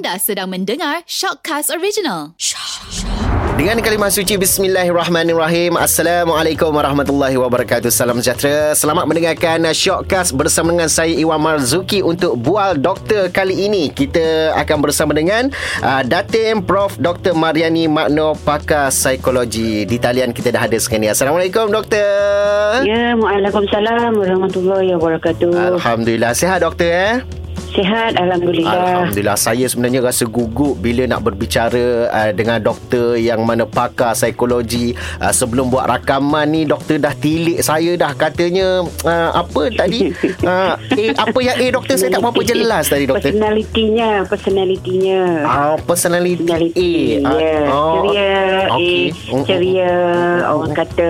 Anda sedang mendengar Shockcast Original. Dengan kalimah suci Bismillahirrahmanirrahim Assalamualaikum warahmatullahi wabarakatuh Salam sejahtera Selamat mendengarkan Shockcast bersama dengan saya Iwan Marzuki Untuk Bual Doktor kali ini Kita akan bersama dengan uh, Datin Prof. Dr. Mariani Magno Pakar Psikologi Di talian kita dah ada sekarang ni Assalamualaikum Doktor Ya, Waalaikumsalam warahmatullahi wabarakatuh. Alhamdulillah Sihat Doktor eh Sihat, Alhamdulillah. Alhamdulillah Saya sebenarnya rasa gugup Bila nak berbicara uh, Dengan doktor Yang mana pakar psikologi uh, Sebelum buat rakaman ni Doktor dah tilik saya dah Katanya uh, Apa tadi uh, A, Apa yang A doktor Saya tak berapa jelas tadi doktor Personalitinya, personalitinya. Ah, personality, Personality, A. ya. oh, ceria. A. Ceria. Orang kata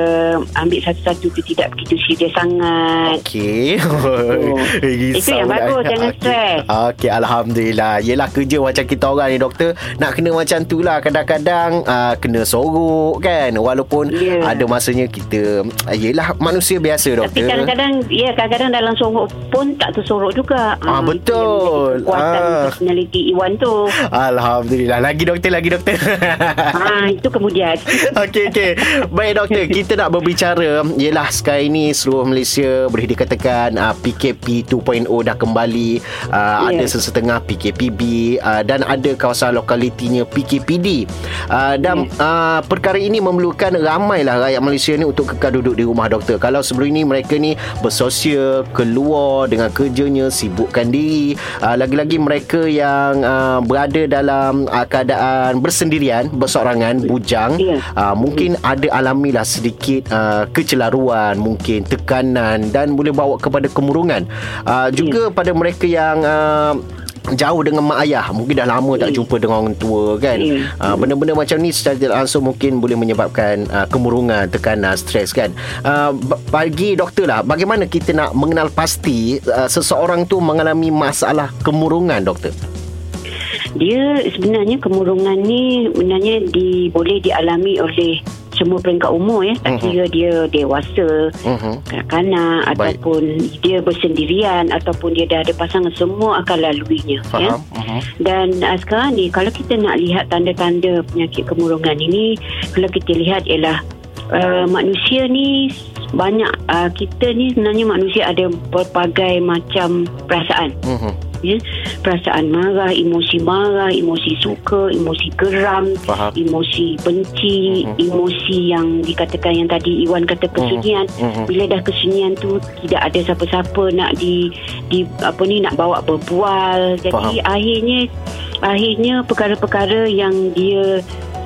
ambil satu-satu tu tidak begitu serius sangat. Okey. Oh. Itu yang bagus, jangan Okey, alhamdulillah. Yelah kerja macam kita orang ni doktor, nak kena macam tu lah kadang-kadang uh, kena sorok kan. Walaupun Ya. ada masanya kita yelah manusia biasa doktor. Tapi kadang-kadang, ya kadang-kadang dalam sorok pun tak tersorok juga. Ah, yang betul. Kekuatan Ah. personality Iwan tu. Alhamdulillah. Lagi doktor, lagi doktor. ah, itu kemudian. Okey okey. Baik doktor, kita nak berbicara ialah sekarang ini seluruh Malaysia boleh dikatakan uh, PKP 2.0 dah kembali, uh, Ya. ada sesetengah PKPB uh, dan ada kawasan lokalitinya PKPD. Uh, dan uh, perkara ini memerlukan ramailah rakyat Malaysia ni untuk kekal duduk di rumah doktor. Kalau sebelum ini mereka ni bersosial, keluar dengan kerjanya, sibukkan diri, uh, lagi-lagi mereka yang uh, berada dalam uh, keadaan bersendirian, bersorangan, bujang, Ya. uh, mungkin ada alamilah sedikit uh, kecelaruan, mungkin tekanan dan boleh bawa kepada kemurungan. Uh, juga pada mereka yang uh, jauh dengan mak ayah mungkin dah lama tak Ya. jumpa dengan orang tua kan Ya. uh, benda-benda macam ni secara tidak langsung mungkin boleh menyebabkan uh, kemurungan tekanan stres kan uh, bagi doktor lah bagaimana kita nak mengenal pasti uh, seseorang tu mengalami masalah kemurungan doktor Dia sebenarnya kemurungan ni sebenarnya di, boleh dialami oleh semua peringkat umur ya. Tak Mhm. kira dia dewasa, uh-huh. kanak-kanak Baik. ataupun dia bersendirian ataupun dia dah ada pasangan semua akan laluinya ya. faham uh-huh. Dan uh, sekarang ni kalau kita nak lihat tanda-tanda penyakit kemurungan ini kalau kita lihat ialah uh, manusia ni banyak uh, kita ni sebenarnya manusia ada berbagai macam perasaan Uh-huh. Ya perasaan marah emosi marah emosi suka emosi geram Faham. emosi benci Mhm. emosi yang dikatakan yang tadi Iwan kata kesunyian Mhm. bila dah kesunyian tu tidak ada siapa-siapa nak di di apa ni nak bawa berbual jadi Faham. akhirnya akhirnya perkara-perkara yang dia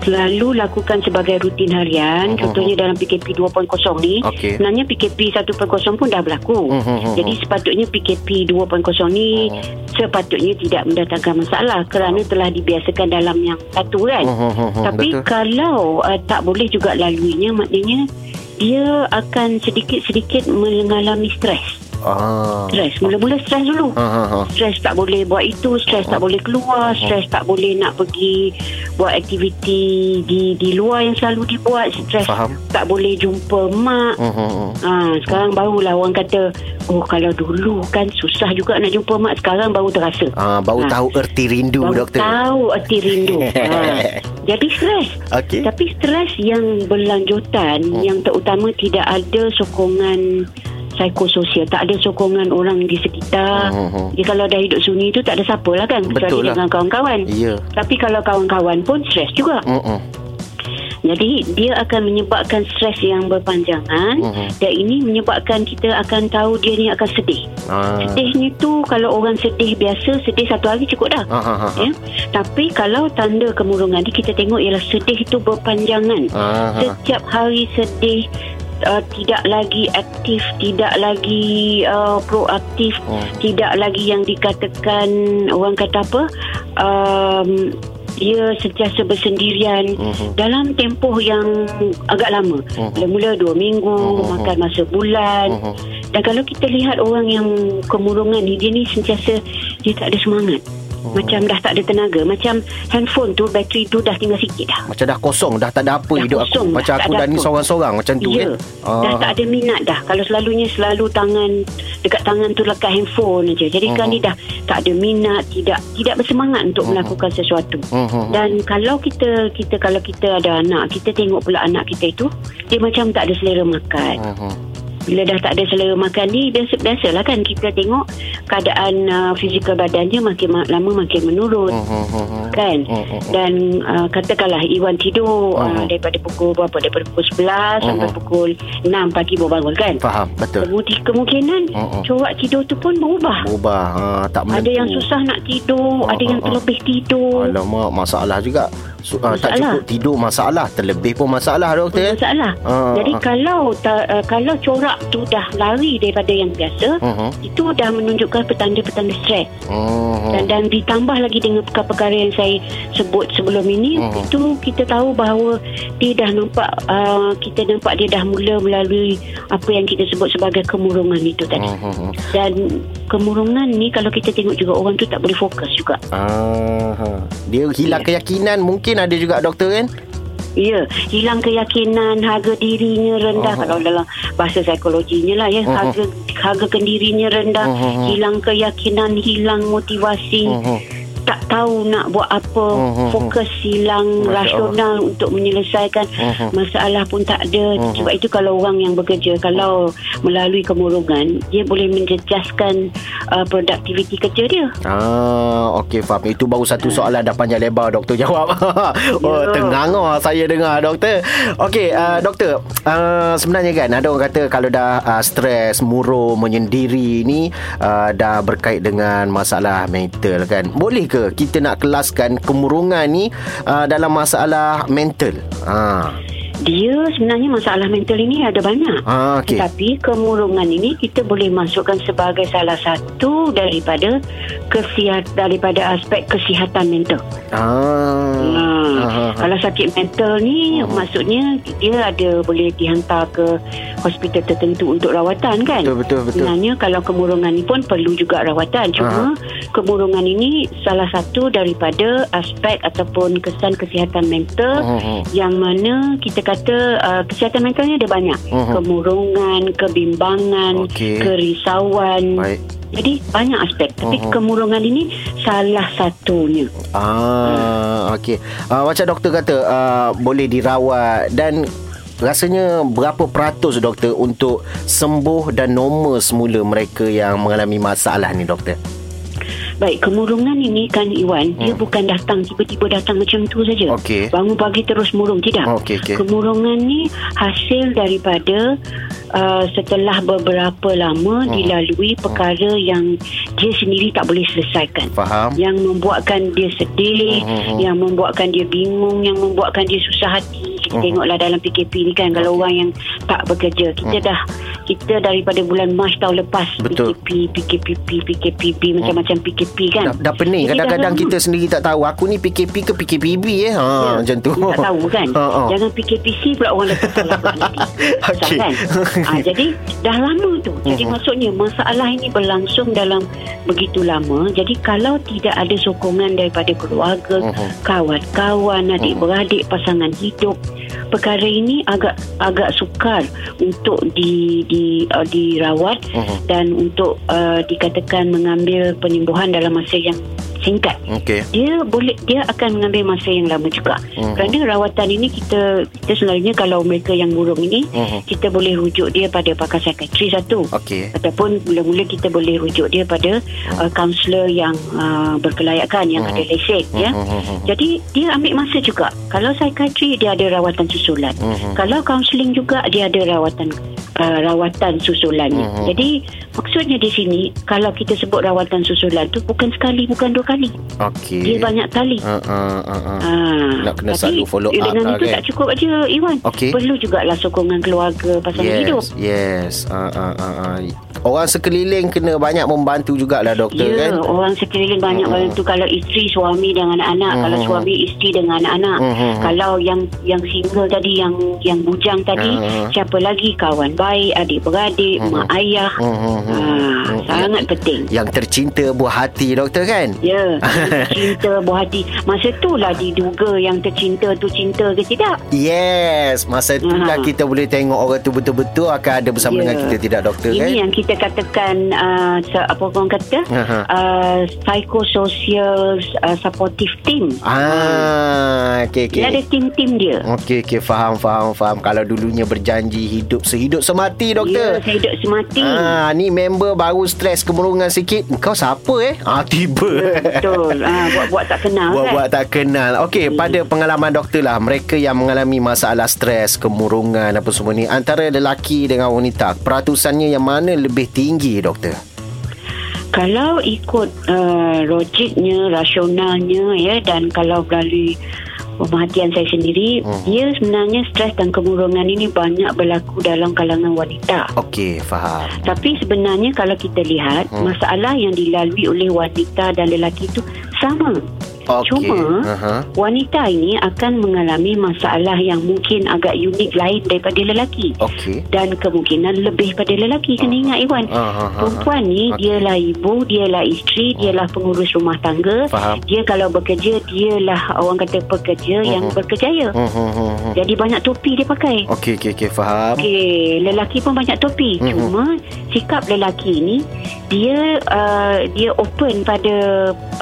selalu lakukan sebagai rutin harian Mhm. contohnya dalam PKP 2.0 ni sebenarnya PKP 1.0 pun dah berlaku Mhm. jadi sepatutnya PKP 2.0 ni Mhm. sepatutnya tidak mendatangkan masalah kerana telah dibiasakan dalam yang satu kan. Mhm. Tapi Betul. kalau uh, tak boleh juga laluinya maknanya dia akan sedikit-sedikit mengalami stres. Ah Stres. Mula-mula stres dulu. ha ha ha Stres tak boleh buat itu, stres tak boleh keluar, stres tak boleh nak pergi buat aktiviti di di luar yang selalu dibuat, stres Faham. tak boleh jumpa mak. Mhm. Ha, sekarang barulah orang kata, oh kalau dulu kan susah juga nak jumpa mak, sekarang baru terasa. Ah, baru Ha. tahu erti rindu Baru doktor. tahu erti rindu. ha. Jadi stres. Okey. Tapi stres yang berlanjutan, Hmm. yang terutama tidak ada sokongan psikososial, tak ada sokongan orang di sekitar. Hmm, hmm. Jadi kalau dah hidup sunyi tu tak ada siapa lah kan, Betul kecuali lah. dengan kawan-kawan. Ya. Tapi kalau kawan-kawan pun stres juga. Mm-mm. Jadi dia akan menyebabkan stres yang berpanjangan Mhm. dan ini menyebabkan kita akan tahu dia ni akan sedih. Ah. Sedih ni tu kalau orang sedih biasa sedih satu hari cukup dah. Ha. Ya. Tapi kalau tanda kemurungan ni kita tengok ialah sedih itu berpanjangan. Ah. Setiap hari sedih uh, tidak lagi aktif, tidak lagi uh, proaktif, Hmm. tidak lagi yang dikatakan orang kata apa? Um, dia sentiasa bersendirian Mhm. dalam tempoh yang agak lama. Mhm. Mula-mula dua minggu, Mhm. makan masa bulan. Mhm. Dan kalau kita lihat orang yang kemurungan ni, dia ni sentiasa dia tak ada semangat. Macam dah tak ada tenaga. Macam handphone tu, bateri tu dah tinggal sikit dah. Macam dah kosong Dah tak ada apa Dah hidup kosong aku dah, Macam aku dah ni seorang-seorang Macam tu Ya, kan dah tak ada minat dah. Kalau selalunya selalu tangan dekat tangan tu lekat handphone aja. Jadi Mhm. kan ni dah tak ada minat, tidak tidak bersemangat untuk melakukan sesuatu. Mhm. Dan kalau kita kita kalau kita ada anak, kita tengok pula anak kita itu dia macam tak ada selera makan. Mhm. Bila dah tak ada selera makan ni biasa biasalah kan kita tengok keadaan uh, fizikal badannya makin ma- lama makin menurun. Mhm. Kan Mhm. Dan uh, katakanlah Iwan tidur uh, Mhm. Daripada pukul berapa Daripada pukul 11 Sampai Mhm. pukul 6 pagi baru bangun kan Faham Betul Kemudi, kemungkinan Mhm. corak tidur tu pun berubah. Berubah ha, Tak menentu Ada yang susah nak tidur, Ah, ada yang ah. terlebih tidur. Alamak masalah juga Su- ah, Tak cukup tidur masalah Terlebih pun masalah doktor Masalah. Ah, Jadi ah. kalau ta, uh, kalau corak tu dah lari daripada yang biasa, Mhm. itu dah menunjukkan petanda-petanda stres. Mhm. Dan dan ditambah lagi dengan perkara-perkara yang saya sebut sebelum ini, Mhm. itu kita tahu bahawa dia dah nampak uh, kita nampak dia dah mula melalui apa yang kita sebut sebagai kemurungan itu tadi. Mhm. Dan kemurungan ni kalau kita tengok juga orang tu tak boleh fokus juga. Ha. Dia hilang Ya. keyakinan Mungkin ada juga doktor kan Ya, hilang keyakinan, harga dirinya rendah Mhm. kalau dalam bahasa psikologinya lah ya, Mhm. harga harga kendirinya rendah, Mhm. hilang keyakinan, hilang motivasi, Mhm. Tak tahu nak buat apa, Mhm. fokus hilang Masya rasional untuk menyelesaikan Mhm. masalah pun tak ada. Mhm. Sebab itu kalau orang yang bekerja kalau melalui kemurungan, dia boleh menjejaskan uh, produktiviti kerja dia. Ah, okey faham. Itu baru satu soalan dah panjang lebar doktor jawab. oh, Ya. tenganga saya dengar doktor. Okey, uh, doktor, uh, sebenarnya kan ada orang kata kalau dah uh, stres, murung, menyendiri ni uh, dah berkait dengan masalah mental kan. Boleh ke kita nak kelaskan kemurungan ni uh, dalam masalah mental? Ah. Dia sebenarnya masalah mental ini ada banyak. Ah, okey. Tetapi kemurungan ini kita boleh masukkan sebagai salah satu daripada kesihat daripada aspek kesihatan mental. Ah. Ha, Ah, ah, kalau sakit mental ni maksudnya dia ada boleh dihantar ke hospital tertentu untuk rawatan kan? Betul betul betul. Sebenarnya kalau kemurungan ni pun perlu juga rawatan. Cuma kemurungan ini salah satu daripada aspek ataupun kesan kesihatan mental Mhm. yang mana kita kata uh, kesihatan mental ni ada banyak. Mhm. Kemurungan, kebimbangan, Okey. kerisauan. Baik. Jadi banyak aspek. Tapi Mhm. kemurungan ini salah satunya. Ah, okey. Ah, macam doktor kata ah, boleh dirawat dan rasanya berapa peratus doktor untuk sembuh dan normal semula mereka yang mengalami masalah ni doktor? Baik, kemurungan ini kan Iwan, dia bukan datang tiba-tiba datang macam tu saja. Hmm. Okey. Bangun pagi terus murung tidak. Okey, okey. Kemurungan ni hasil daripada uh, setelah beberapa lama Hmm. dilalui perkara yang dia sendiri tak boleh selesaikan. Faham? Yang membuatkan dia sedih, Hmm. yang membuatkan dia bingung, yang membuatkan dia susah hati. Kita Hmm. tengoklah dalam PKP ni kan kalau orang yang tak bekerja, kita dah kita daripada bulan Mac tahun lepas. Betul. PKP, PKPP, PKPB macam-macam PKP kan. Dah, dah pening Jadi Kadang-kadang kita sendiri tak tahu Aku ni PKP ke PKPB eh ha, Ya, Macam tu Tak tahu kan ha. Jangan PKPC pula orang lepas salah Okey. kan ha, Jadi dah lama tu Jadi Mhm. maksudnya Masalah ini berlangsung dalam Begitu lama Jadi kalau tidak ada sokongan Daripada keluarga Mhm. Kawan-kawan Adik-beradik Pasangan hidup Perkara ini agak agak sukar untuk di, di uh, dirawat Mhm. dan untuk uh, dikatakan mengambil penyembuhan dalam masa yang singkat Okey dia boleh dia akan mengambil masa yang lama juga Mhm. kerana rawatan ini kita kita sebenarnya kalau mereka yang burung ini Mhm. kita boleh rujuk dia pada pakar psikiatri satu Okey ataupun mula-mula kita boleh rujuk dia pada uh, kaunselor yang uh, berkelayakan yang Mhm. ada lesen ya Mhm. jadi dia ambil masa juga kalau psikiatri dia ada rawatan susulan Mhm. kalau kaunseling juga dia ada rawatan uh, rawatan susulannya Mhm. jadi maksudnya di sini kalau kita sebut rawatan susulan tu bukan sekali bukan dua kali Okey dia banyak kali ha, ha, ha, ha. Ah, Nak kena tapi selalu follow up dengan lah itu kan? tak cukup aja Iwan Okey. perlu jugalah sokongan keluarga pasangan yes, hidup Yes, uh, uh, uh, uh. Orang sekeliling kena banyak membantu jugalah doktor Ya, kan. orang sekeliling banyak Mm-mm. bantu kalau isteri suami dengan anak-anak, kalau Mm-mm. suami isteri dengan anak-anak. Mhm. Kalau yang yang single tadi yang yang bujang tadi, Mhm. siapa lagi kawan baik, adik-beradik, Mhm. mak ayah. Mhm. Ah, Mhm. sangat penting. Yang tercinta buah hati doktor kan. Ya, cinta buah hati. Masa tu lah diduga yang tercinta tu cinta ke tidak. Yes, masa itulah Aha. kita boleh tengok orang tu betul-betul akan ada bersama Ya. dengan kita tidak doktor Ini kan. yang kita katakan uh, apa orang kata Aha. uh, psychosocial uh, supportive team. Ah, okey okey. Dia ada tim-tim dia. Okey okey faham faham faham. Kalau dulunya berjanji hidup sehidup semati doktor. Ya, saya hidup semati. Ah, ni member baru stres kemurungan sikit. Kau siapa eh? Ah, tiba. Betul. Ah, buat-buat tak kenal Buat-buat kan. tak kenal. Okey, Hmm. pada pengalaman doktor lah, mereka yang mengalami masalah stres, kemurungan apa semua ni, antara lelaki dengan wanita, peratusannya yang mana lebih tinggi doktor? Kalau ikut uh, logiknya, rasionalnya ya dan kalau melalui pemerhatian saya sendiri, Hmm. dia sebenarnya stres dan kemurungan ini banyak berlaku dalam kalangan wanita. Okey, faham. Tapi sebenarnya kalau kita lihat Hmm. masalah yang dilalui oleh wanita dan lelaki itu sama. Okey. Cuma Aha. wanita ini akan mengalami masalah yang mungkin agak unik lain daripada lelaki. Okey. Dan kemungkinan lebih pada lelaki Kena ingat Iwan ah, Perempuan ni Dialah ibu Dialah isteri Dialah pengurus rumah tangga Faham. Dia kalau bekerja Dialah orang kata pekerja Yang Mhm. berkejaya hmm. Jadi banyak topi dia pakai Okey, okey, okey, faham. Okey, lelaki pun banyak topi. Mhm. Cuma sikap lelaki ni dia uh, dia open pada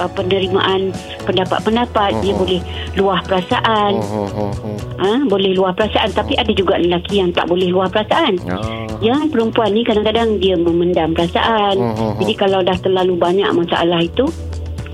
uh, penerimaan pendapat-pendapat. Dia Mhm. boleh luah perasaan. Hmm. Ha, boleh luah perasaan tapi ada juga lelaki yang tak boleh luah perasaan. Ah. Yang perempuan ni kadang-kadang dia memendam perasaan. Mhm. Jadi kalau dah terlalu banyak masalah itu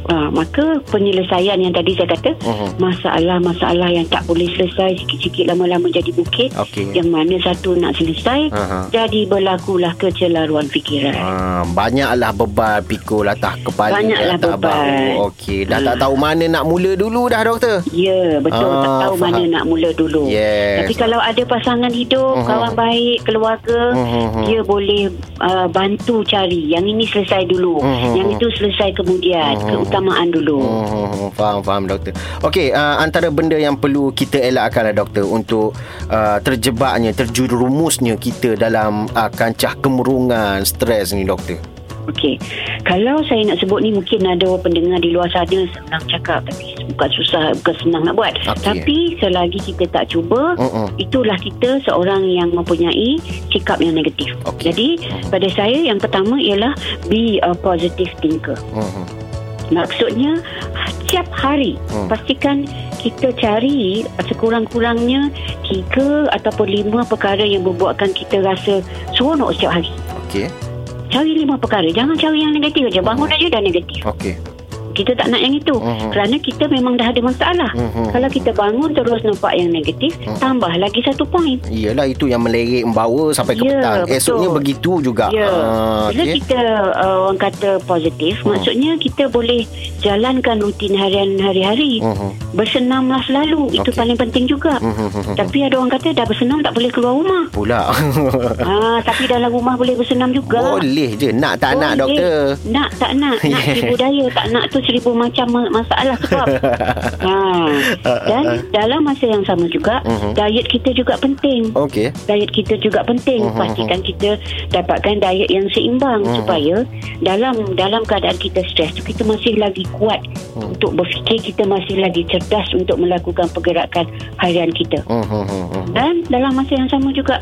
uh, maka penyelesaian yang tadi saya kata Mhm. masalah-masalah yang tak boleh selesai sikit-sikit lama-lama jadi bukit Okey. yang mana satu nak selesai Aha. jadi berlakulah kecelaruan fikiran. Ah, banyaklah beban pikul atas kepala Banyaklah atas beban. Okey, dah Ah. tak tahu mana nak mula dulu dah doktor. Ya, betul. Ah, tak tahu faham. mana nak mula dulu. Yes. Tapi kalau ada pasangan hidup, Mhm. kawan baik, keluarga, Mhm. dia boleh uh, bantu cari. Yang ini selesai dulu. Mhm. Yang itu selesai kemudian. Mhm. Keutamaan dulu. Hmm, faham faham doktor. Okey, uh, antara benda yang perlu kita elakkan lah doktor untuk uh, terjebaknya, terjerumusnya kita dalam uh, kancah kemurungan, stres ni doktor. Okey. Kalau saya nak sebut ni mungkin ada pendengar di luar sana senang cakap tapi bukan susah, bukan senang nak buat. Okey. Tapi selagi kita tak cuba, Mm-mm. itulah kita seorang yang mempunyai sikap yang negatif. Okey. Jadi pada saya yang pertama ialah be a positive thinker. Hmm. Maksudnya setiap hari Hmm. pastikan kita cari sekurang-kurangnya tiga ataupun lima perkara yang membuatkan kita rasa seronok setiap hari. Okey. Cari lima perkara. Jangan cari yang negatif aja. Bangun aja dah negatif. Okey. Kita tak nak yang itu. Mhm. Kerana kita memang dah ada masalah. Mhm. Kalau kita bangun terus nampak yang negatif, Hmm. tambah lagi satu poin. Iyalah itu yang melerik membawa sampai ke Ya, petang. betul. Esoknya begitu juga. Ya. Ah, Bila okey. kita uh, orang kata positif, Hmm. maksudnya kita boleh jalankan rutin harian hari-hari. Mhm. Bersenamlah selalu. Itu Okey. paling penting juga. Mhm. Tapi ada orang kata dah bersenam tak boleh keluar rumah. Pula. Ah, tapi dalam rumah boleh bersenam juga. Boleh je. Nak tak nak Boleh. doktor. Nak tak nak Nak Yeah. seribu daya Tak nak tu seribu macam ma- masalah sebab ha. Dan dalam masa yang sama juga Mhm. Diet kita juga penting Okey. Diet kita juga penting Mhm. Pastikan kita Dapatkan diet yang seimbang Mhm. Supaya Dalam dalam keadaan kita stres tu Kita masih lagi kuat Mhm. Untuk berfikir Kita masih lagi cerdas Untuk melakukan pergerakan Harian kita Mhm. Mhm. Dan dalam masa yang sama juga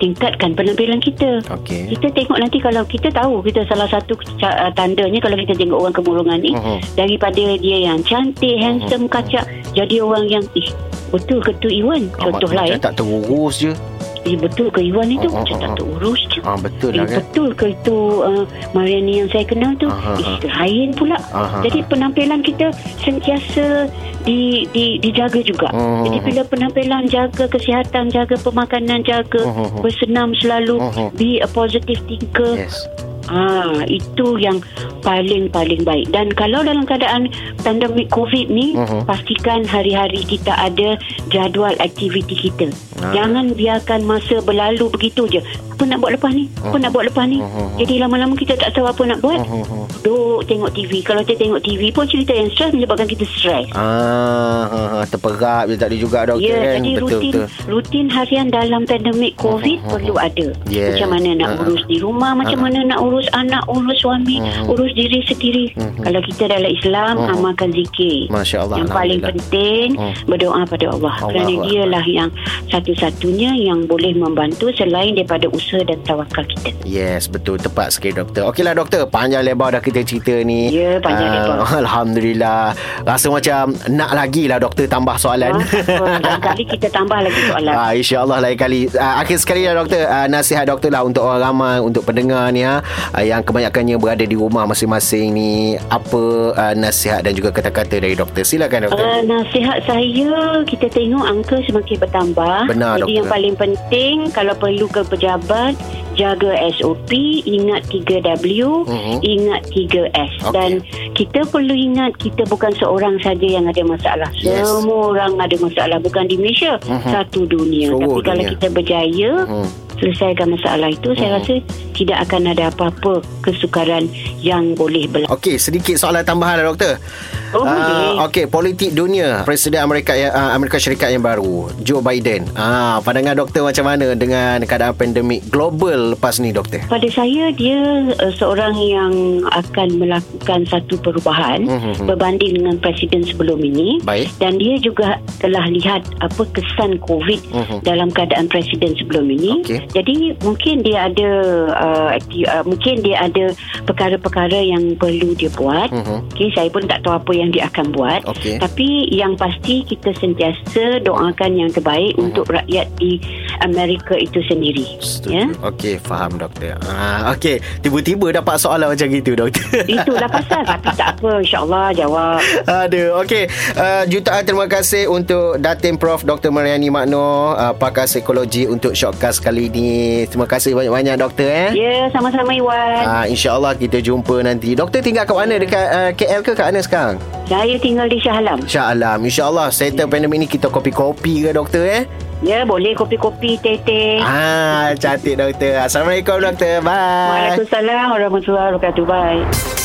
Tingkatkan penampilan kita Okey. kita tengok nanti kalau kita tahu kita salah satu uh, tandanya kalau kita tengok orang kemurungan ni Mhm. daripada dia yang cantik, handsome, kacak jadi orang yang ih betul ke tu Iwan contohlah Macam ya tak terurus je. Eh, betul ke Iwan itu Oh, oh, macam oh, tak oh. terurus je Ah betul Eh, lah kan. betul ke itu uh, Mariani yang saya kenal tu Aha, eh, lain pula Aha, jadi penampilan kita sentiasa di, di, dijaga juga Mhm. jadi bila penampilan jaga kesihatan jaga pemakanan jaga Mhm. bersenam selalu Mhm. be a positive thinker Yes. Ah, itu yang paling-paling baik. Dan kalau dalam keadaan pandemik COVID ni, Mhm. pastikan hari-hari kita ada jadual aktiviti kita. Ah. Jangan biarkan masa berlalu begitu je. Apa nak buat lepas ni? Apa Mhm. nak buat lepas ni? Jadi lama-lama kita tak tahu apa nak buat. Mhm. Duduk tengok TV. Kalau kita tengok TV pun cerita yang stres menyebabkan kita stres. Ah, ha, ha, terperap je tadi juga doktor Ya, kan. jadi betul rutin betul. rutin harian dalam pandemik COVID Mhm, perlu ada. Yeah. Macam mana nak Uh-uh. urus di rumah, macam Uh-uh. mana nak urus anak, urus suami, Mhm. urus diri sendiri. Mhm. Kalau kita dalam Islam Mhm. amalkan zikir. Masya Allah. Yang paling penting Mhm. berdoa pada Allah. Allahu Kerana Akbar. dialah yang satu-satunya yang boleh membantu selain daripada usaha dan tawakal kita. Yes, betul. Tepat sekali doktor. Okeylah doktor, panjang lebar dah kita cerita ni. Ya, panjang Ah, lebar. Alhamdulillah. Rasa macam nak lagi lah doktor tambah soalan. Ah, Lain kali kita tambah lagi soalan. Ah, InsyaAllah lain kali ah, Akhir sekali lah doktor ah, Nasihat doktor lah Untuk orang ramai Untuk pendengar ni ha, ah, Yang kebanyakannya berada di rumah masing-masing ni Apa ah, nasihat dan juga kata-kata dari doktor Silakan doktor Uh, nasihat saya kita tengok angka semakin bertambah. Benar, Jadi doktor. yang paling penting kalau perlu ke pejabat jaga SOP, ingat 3W, Mhm. ingat 3S Okey. dan kita perlu ingat kita bukan seorang saja yang ada masalah. Yes. Semua orang ada masalah bukan di Malaysia, Mhm. satu dunia. Seluruh Tapi kalau dunia. kita berjaya Hmm. Selesaikan masalah itu, saya Mhm. rasa tidak akan ada apa-apa kesukaran yang boleh berlaku. Okey, sedikit soalan tambahan lah doktor. Oh, boleh. Okey, politik dunia, Presiden Amerika yang uh, Amerika Syarikat yang baru, Joe Biden. Ah, pandangan doktor macam mana dengan keadaan pandemik global lepas ni doktor? Pada saya dia uh, seorang yang akan melakukan satu perubahan Mhm. berbanding dengan presiden sebelum ini Baik. dan dia juga telah lihat apa kesan COVID Mhm. dalam keadaan presiden sebelum ini. Okey. Jadi mungkin dia ada uh, akti- uh, mungkin dia ada perkara-perkara yang perlu dia buat. Mhm. Okey, saya pun tak tahu apa yang dia akan buat. Okey. Tapi yang pasti kita sentiasa doakan yang terbaik Mhm. untuk rakyat di Amerika itu sendiri. Setuju. Ya. Okey, faham doktor. Ah, okey, tiba-tiba dapat soalan macam gitu doktor. Itulah pasal Tapi tak apa InsyaAllah jawab Aduh, okey. Uh, jutaan terima kasih untuk Datin Prof Dr. Mariani Makno, uh, pakar psikologi untuk shortcast kali ni. Terima kasih banyak-banyak doktor eh. Ya sama-sama Iwan Ah, InsyaAllah kita jumpa nanti. Doktor tinggal kat mana? Dekat uh, KL ke kat mana sekarang? Saya tinggal di Shah Alam Shah Alam. InsyaAllah settle pandemik ni kita kopi-kopi ke doktor eh? Ya boleh kopi-kopi teh-teh Ah, cantik doktor. Assalamualaikum doktor. Bye. Waalaikumsalam warahmatullahi wabarakatuh Bye